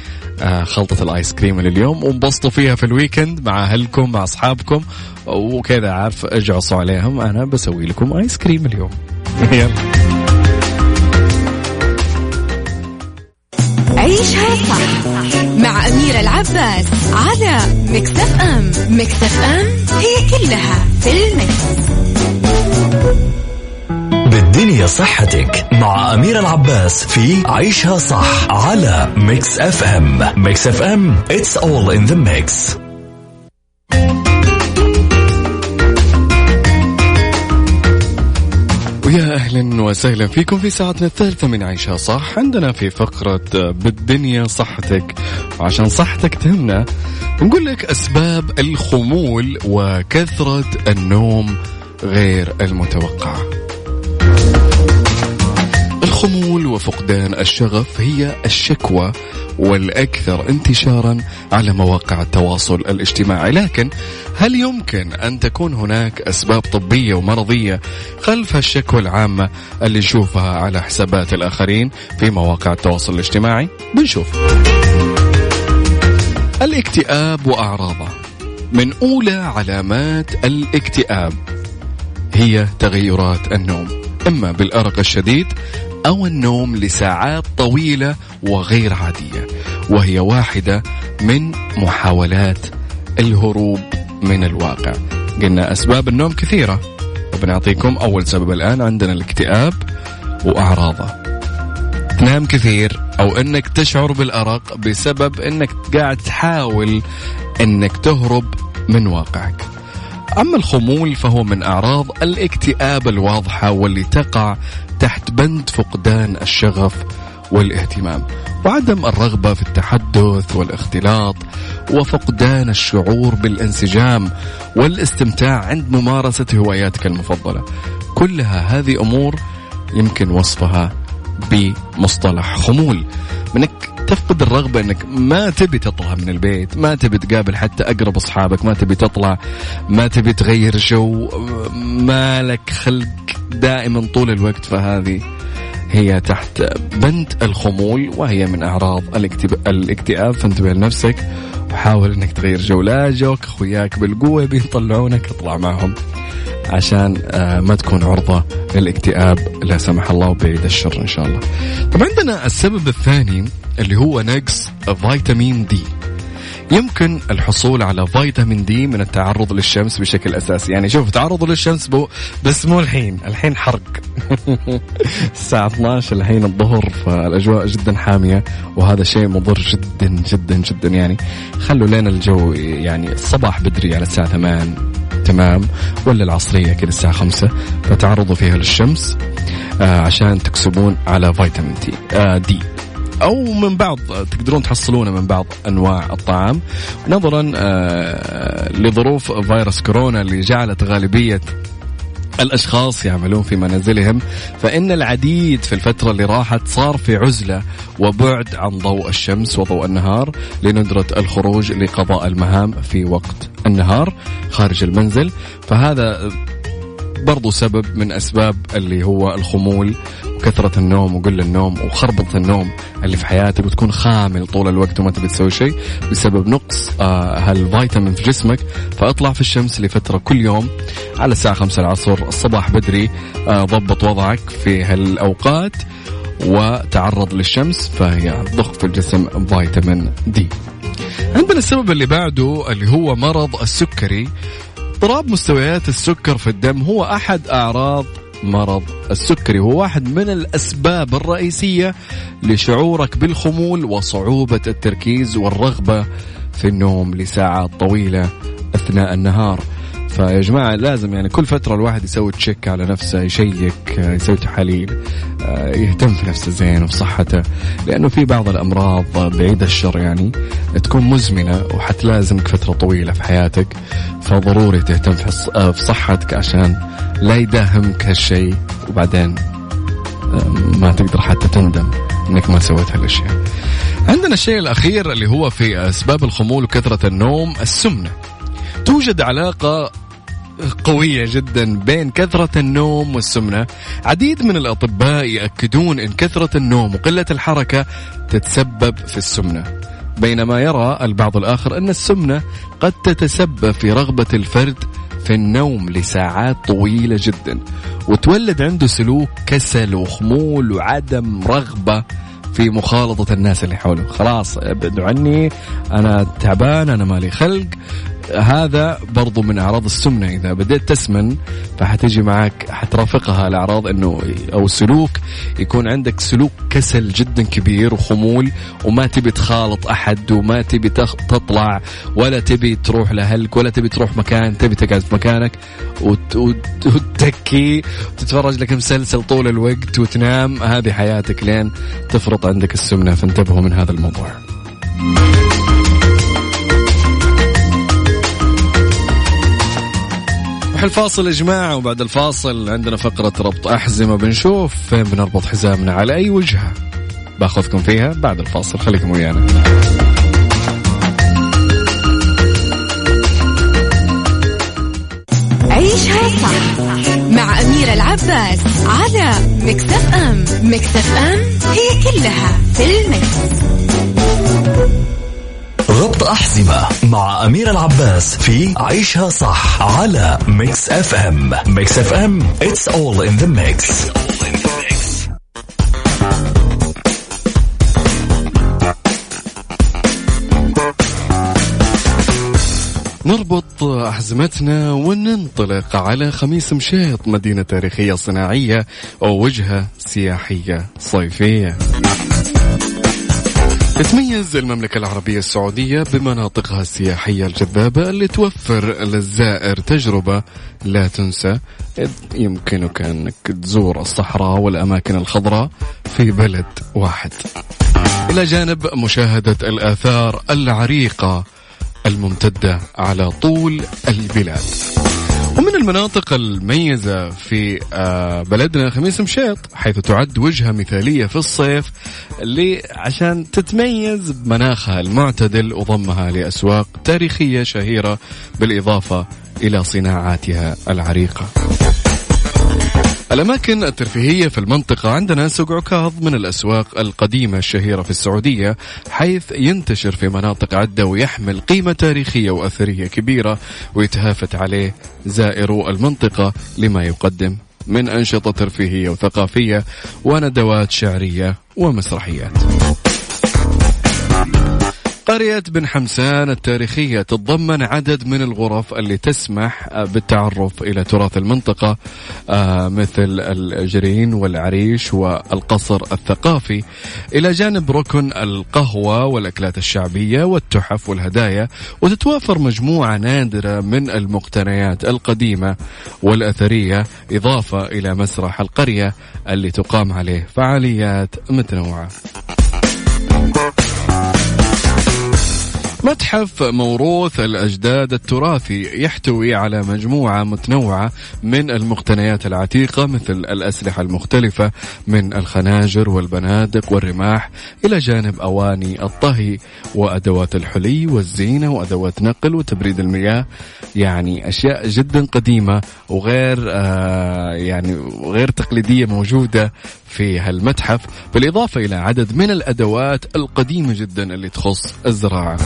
آه خلطة الآيس كريم لليوم وانبسطوا فيها في ال weekend مع أهلكم مع أصحابكم وكذا عارف اجعصوا عليهم أنا بسوي لكم آيس كريم اليوم. يلا. عيشها صح مع أميرة العباس على ام Mix FM هي كلها في ال mix. بالدنيا صحتك مع أمير العباس في عيشها صح على Mix FM Mix FM it's all in the mix. ويا أهلا وسهلا فيكم في ساعتنا الثالثة من عيشها صح عندنا في فقرة بالدنيا صحتك. وعشان صحتك تهمنا نقول لك أسباب الخمول وكثرة النوم غير المتوقعه الخمول وفقدان الشغف هي الشكوى والأكثر انتشارا على مواقع التواصل الاجتماعي. لكن هل يمكن أن تكون هناك أسباب طبية ومرضية خلف الشكوى العامة اللي نشوفها على حسابات الآخرين في مواقع التواصل الاجتماعي؟ بنشوف. الاكتئاب وأعراضه. من أولى علامات الاكتئاب هي تغيرات النوم. إما بالأرق الشديد أو النوم لساعات طويلة وغير عادية وهي واحدة من محاولات الهروب من الواقع. قلنا أسباب النوم كثيرة وبنعطيكم أول سبب الآن عندنا الاكتئاب وأعراضه. تنام كثير أو أنك تشعر بالأرق بسبب أنك قاعد تحاول أنك تهرب من واقعك. أما الخمول فهو من أعراض الاكتئاب الواضحة واللي تقع تحت بند فقدان الشغف والاهتمام وعدم الرغبة في التحدث والاختلاط وفقدان الشعور بالانسجام والاستمتاع عند ممارسة هواياتك المفضلة. كلها هذه أمور يمكن وصفها بمصطلح خمول. منك تفقد الرغبة إنك ما تبي تطلع من البيت ما تبي تقابل حتى أقرب أصحابك ما تبي تطلع ما تبي تغير جو ما لك خلق دائما طول الوقت. فهذه هي تحت بند الخمول وهي من أعراض الاكتئاب. فانتبه لنفسك وحاول إنك تغير جو. لا جوك أخوياك بالقوة بيطلعونك اطلع معهم عشان آه، ما تكون عرضة للاكتئاب. لا سمح الله وبعيد الشر إن شاء الله. طب عندنا السبب الثاني اللي هو نقص فيتامين دي يمكن الحصول على فيتامين دي من التعرض للشمس بشكل أساسي. يعني شوف تعرض للشمس بو بس مو الحين. الحين حرق. الساعة 12 الحين الظهر فالأجواء جدا حامية وهذا شيء مضر جدا جدا جدا. يعني خلوا لنا الجو يعني الصباح بدري على الساعة 8 تمام ولا العصرية كذا الساعة 5 فتعرضوا فيها للشمس آه عشان تكسبون على فيتامين دي دي أو من بعض تقدرون تحصلونه من بعض أنواع الطعام. نظرا آه، لظروف فيروس كورونا اللي جعلت غالبية الأشخاص يعملون في منازلهم فإن العديد في الفترة اللي راحت صار في عزلة وبعد عن ضوء الشمس وضوء النهار لندرة الخروج لقضاء المهام في وقت النهار خارج المنزل. فهذا برضو سبب من أسباب اللي هو الخمول وكثرة النوم وقل النوم وخربطة النوم اللي في حياتك وتكون خامل طول الوقت وما تبي تسوي شيء بسبب نقص آه هالفيتامين في جسمك. فأطلع في الشمس لفترة كل يوم على الساعة خمسة العصر الصباح بدري آه ضبط وضعك في هالأوقات وتعرض للشمس فهي تضخ في الجسم فيتامين D. عندنا السبب اللي بعده اللي هو مرض السكري. اضطراب مستويات السكر في الدم هو أحد أعراض مرض السكري هو واحد من الأسباب الرئيسية لشعورك بالخمول وصعوبة التركيز والرغبة في النوم لساعات طويلة أثناء النهار. فيا جماعة لازم يعني كل فترة الواحد يسوي check على نفسه يشيك يسوي تحاليل آه، يهتم في نفسه زين وفي صحته لأنه في بعض الأمراض بعيد الشر يعني تكون مزمنة وحتلازمك فترة طويلة في حياتك فضروري تهتم في صحتك عشان لا يداهمك هالشيء وبعدين آه، ما تقدر حتى تندم إنك ما سويت هالأشياء. عندنا الشيء الأخير اللي هو في أسباب الخمول وكثرة النوم السمنة. توجد علاقة قوية جدا بين كثرة النوم والسمنة. عديد من الأطباء يأكدون أن كثرة النوم وقلة الحركة تتسبب في السمنة. بينما يرى البعض الآخر أن السمنة قد تتسبب في رغبة الفرد في النوم لساعات طويلة جدا. وتولد عنده سلوك كسل وخمول وعدم رغبة في مخالطة الناس اللي حوله خلاص ابعدوا عني. أنا تعبان أنا مالي خلق. هذا برضو من أعراض السمنة. إذا بديت تسمن فحتيجي معك حترافقها الأعراض إنه أو سلوك يكون عندك سلوك كسل جدا كبير وخمول وما تبي تخالط أحد وما تبي تطلع ولا تبي تروح لأهلك ولا تبي تروح مكان تبي تقعد في مكانك وتتكي وتتفرج لك مسلسل طول الوقت وتنام. هذه حياتك لين تفرط عندك السمنة. فانتبهوا من هذا الموضوع. نروح الفاصل يا جماعة وبعد الفاصل عندنا فقرة ربط أحزمة بنشوف فين بنربط حزامنا على أي وجهة. بأخذكم فيها بعد الفاصل خليكم ويانا. عيشها صح مع أميرة العباس على Mix FM. Mix FM هي كلها في ال mix. ربط أحزمة مع أمير العباس في عيشها صح على Mix FM. Mix FM it's all in the mix. نربط أحزمتنا وننطلق على خميس مشيط مدينة تاريخية صناعية ووجهة سياحية صيفية. تتميز المملكة العربية السعودية بمناطقها السياحية الجذابة اللي توفر للزائر تجربة. لا تنسى يمكنك أنك تزور الصحراء والأماكن الخضراء في بلد واحد. إلى جانب مشاهدة الآثار العريقة الممتدة على طول البلاد. المناطق المميزة في آه، بلدنا خميس مشيط حيث تعد وجهة مثالية في الصيف اللي عشان تتميز بمناخها المعتدل وضمها لأسواق تاريخية شهيرة بالإضافة إلى صناعاتها العريقة. الأماكن الترفيهية في المنطقة عندنا سوق عكاظ من الأسواق القديمة الشهيرة في السعودية حيث ينتشر في مناطق عدة ويحمل قيمة تاريخية وأثرية كبيرة ويتهافت عليه زائرو المنطقة لما يقدم من أنشطة ترفيهية وثقافية وندوات شعرية ومسرحيات. قرية بن حمسان التاريخية تتضمن عدد من الغرف اللي تسمح بالتعرف إلى تراث المنطقة آه، مثل الجرين والعريش والقصر الثقافي. إلى جانب ركن القهوة والأكلات الشعبية والتحف والهدايا وتتوافر مجموعة نادرة من المقتنيات القديمة والأثرية إضافة إلى مسرح القرية اللي تقام عليه فعاليات متنوعة. متحف موروث الأجداد التراثي يحتوي على مجموعة متنوعة من المقتنيات العتيقة مثل الأسلحة المختلفة من الخناجر والبنادق والرماح إلى جانب أواني الطهي وأدوات الحلي والزينة وأدوات نقل وتبريد المياه. يعني أشياء جدا قديمة وغير آه يعني غير تقليدية موجودة في هالمتحف بالإضافة إلى عدد من الأدوات القديمة جدا اللي تخص الزراعة.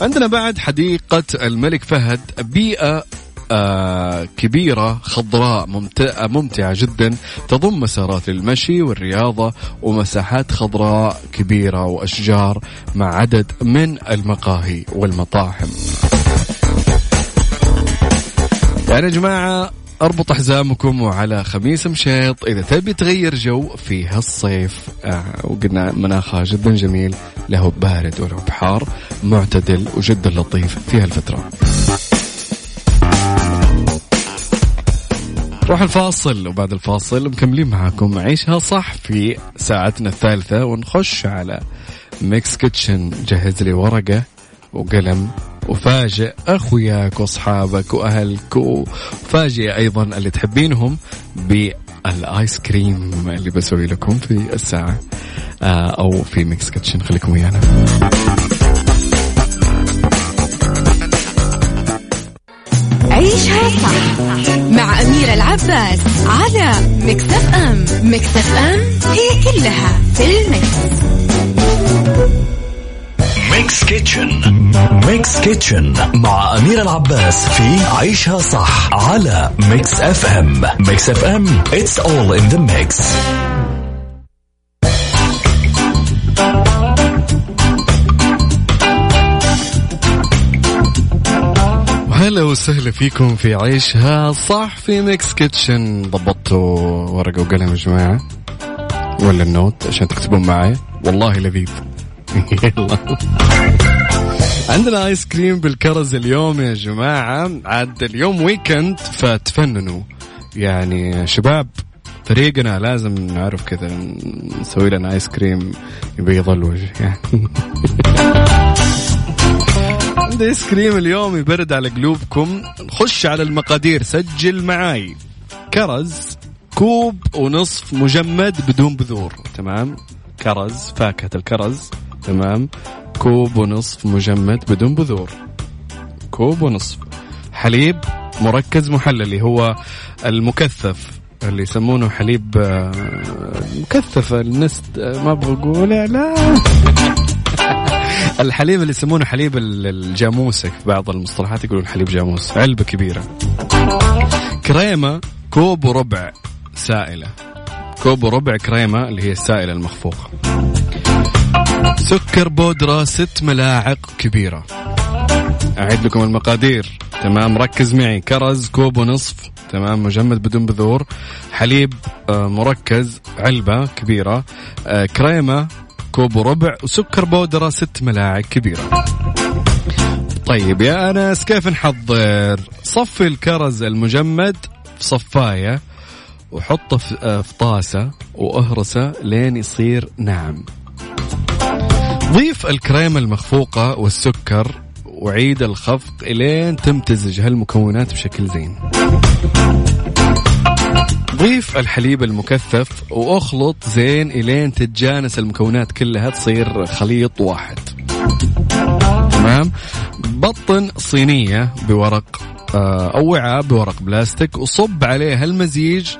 عندنا بعد حديقة الملك فهد بيئة آه كبيرة خضراء ممتعة, ممتعة جدا تضم مسارات للمشي والرياضة ومساحات خضراء كبيرة وأشجار مع عدد من المقاهي والمطاعم يعني يا جماعة أربط حزامكم وعلى خميس مشيط. إذا تبي تغير جو في هالصيف آه وقلنا مناخها جدا جميل له بارد وله بحار معتدل وجدا لطيف في هالفترة. روح الفاصل وبعد الفاصل مكملين معاكم عيشها صح في ساعتنا الثالثة ونخش على Mix Kitchen. جهز لي ورقة وقلم وفاجئ أخوياك وأصحابك وأهلك وفاجئ أيضا اللي تحبينهم بالآيس كريم اللي بسوي لكم في الساعة آه، أو في Mix Kitchen خليكم ويانا عيشها صح مع أميرة العباس على Mix FM Mix FM هي كلها في ال mix. Mix Kitchen Mix Kitchen مع أمير العباس في عيشها صح على Mix FM Mix FM it's all in the mix. هلا وسهلا فيكم في عيشها صح في Mix Kitchen ضبطتوا ورقة وقلم يا جماعة؟ ولا ال note عشان تكتبون معي؟ والله لذيذ. عندنا ايس كريم بالكرز اليوم يا جماعة. عاد اليوم weekend فتفننوا. يعني شباب فريقنا لازم نعرف كذا نسوي لنا ايس كريم يبيض الوجه يعني. عندي ايس كريم اليوم يبرد على قلوبكم. نخش على المقادير سجل معاي. كرز كوب ونصف مجمد بدون بذور. تمام؟ كرز فاكهة الكرز. تمام. كوب ونصف مجمد بدون بذور. كوب ونصف حليب مركز محللي هو المكثف اللي يسمونه حليب آه، مكثف النست آه، ما أبغى اقوله لا. الحليب اللي يسمونه حليب الجاموسة في بعض المصطلحات يقولون حليب جاموس علبة كبيرة. كريمة كوب وربع سائلة. كوب وربع كريمة اللي هي السائلة المخفوقة. سكر بودرة ست ملاعق كبيرة. أعيد لكم المقادير. تمام ركز معي. كرز كوب ونصف. تمام مجمد بدون بذور. حليب آه، مركز علبة كبيرة. آه، كريمة كوب وربع. وسكر بودرة ست ملاعق كبيرة. طيب يا أنس كيف نحضر؟ صفي الكرز المجمد في صفاية وحطه في آه، طاسة وأهرسه لين يصير ناعم. ضيف الكريمة المخفوقة والسكر وعيد الخفق إلين تمتزج هالمكونات بشكل زين. ضيف الحليب المكثف وأخلط زين إلين تتجانس المكونات كلها تصير خليط واحد. تمام؟ بطن صينية بورق آه، أو وعاء بورق بلاستيك وصب عليه هالمزيج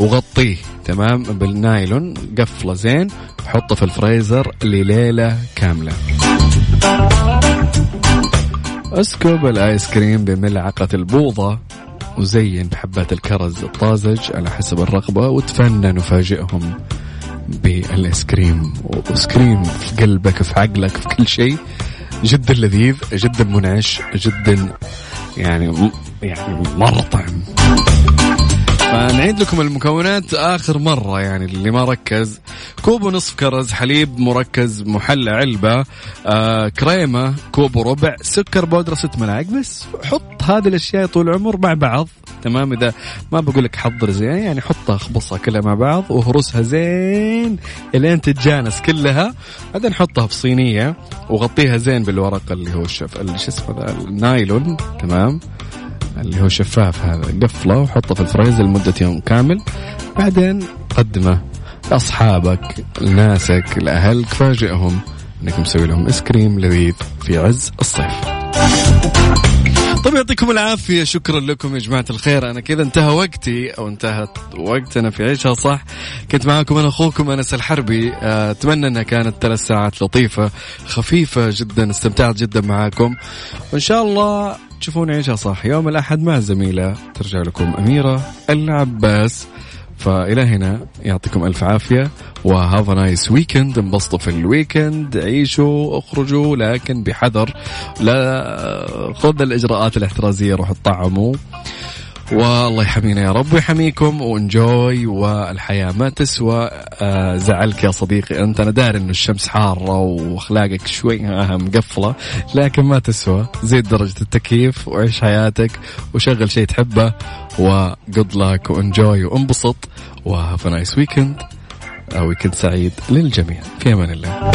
وغطيه. تمام بالنايلون قفلة زين وحطه في الفريزر لليلة كاملة. اسكب الايس كريم بملعقة البوظه وزين بحبات الكرز الطازج على حسب الرغبة وتفنن وفاجئهم بالايس كريم. ايسكريم في قلبك في عقلك في كل شيء. جدا لذيذ جدا منعش جدا يعني يعني مرة طعم فنعيد لكم المكونات. آخر مرة يعني اللي ما ركز. كوب ونصف كرز حليب مركز محلى علبة آه كريمة كوب وربع سكر بودرة ست ملاعق بس. حط هذه الأشياء طول العمر مع بعض. تمام؟ إذا ما بقول لك حضر زين يعني حطها أخبصها كلها مع بعض وهرسها زين إلين تتجانس كلها. بعدين حطها في صينية وغطيها زين بالورق اللي هو الشف اللي شو اسمه النايلون. تمام؟ اللي هو شفاف هذا. قفله وحطه في الفريزر لمدة يوم كامل. بعدين قدمه. لاصحابك لناسك لاهلك فاجئهم إنك مسوي لهم ايس كريم لذيذ في عز الصيف. طيب يعطيكم العافية. شكرا لكم يا جماعة الخير. أنا كذا انتهى وقتي أو انتهت وقتنا في عيشها صح. كنت معاكم أنا أخوكم أنس الحربي. أتمنى أنها كانت ثلاث ساعات لطيفة خفيفة جدا استمتعت جدا معاكم. وإن شاء الله تشوفون عيشها صح يوم الأحد مع زميلة ترجع لكم أميرة العباس. فإلى هنا يعطيكم ألف عافية و have nice weekend. انبسطوا في ال weekend عيشوا اخرجوا لكن بحذر. لا خذ الإجراءات الاحترازية روحوا طعموا. والله يحمينا يا رب ويحميكم و enjoy والحياة ما تسوى. آه، زعلك يا صديقي أنت أنا داري إنه الشمس حارة وأخلاقك شوي آه، مقفلة لكن ما تسوى. زيد درجة التكييف وعيش حياتك وشغل شيء تحبه وجود لك و enjoy وانبسط و have nice weekend weekend سعيد للجميع. في أمان الله.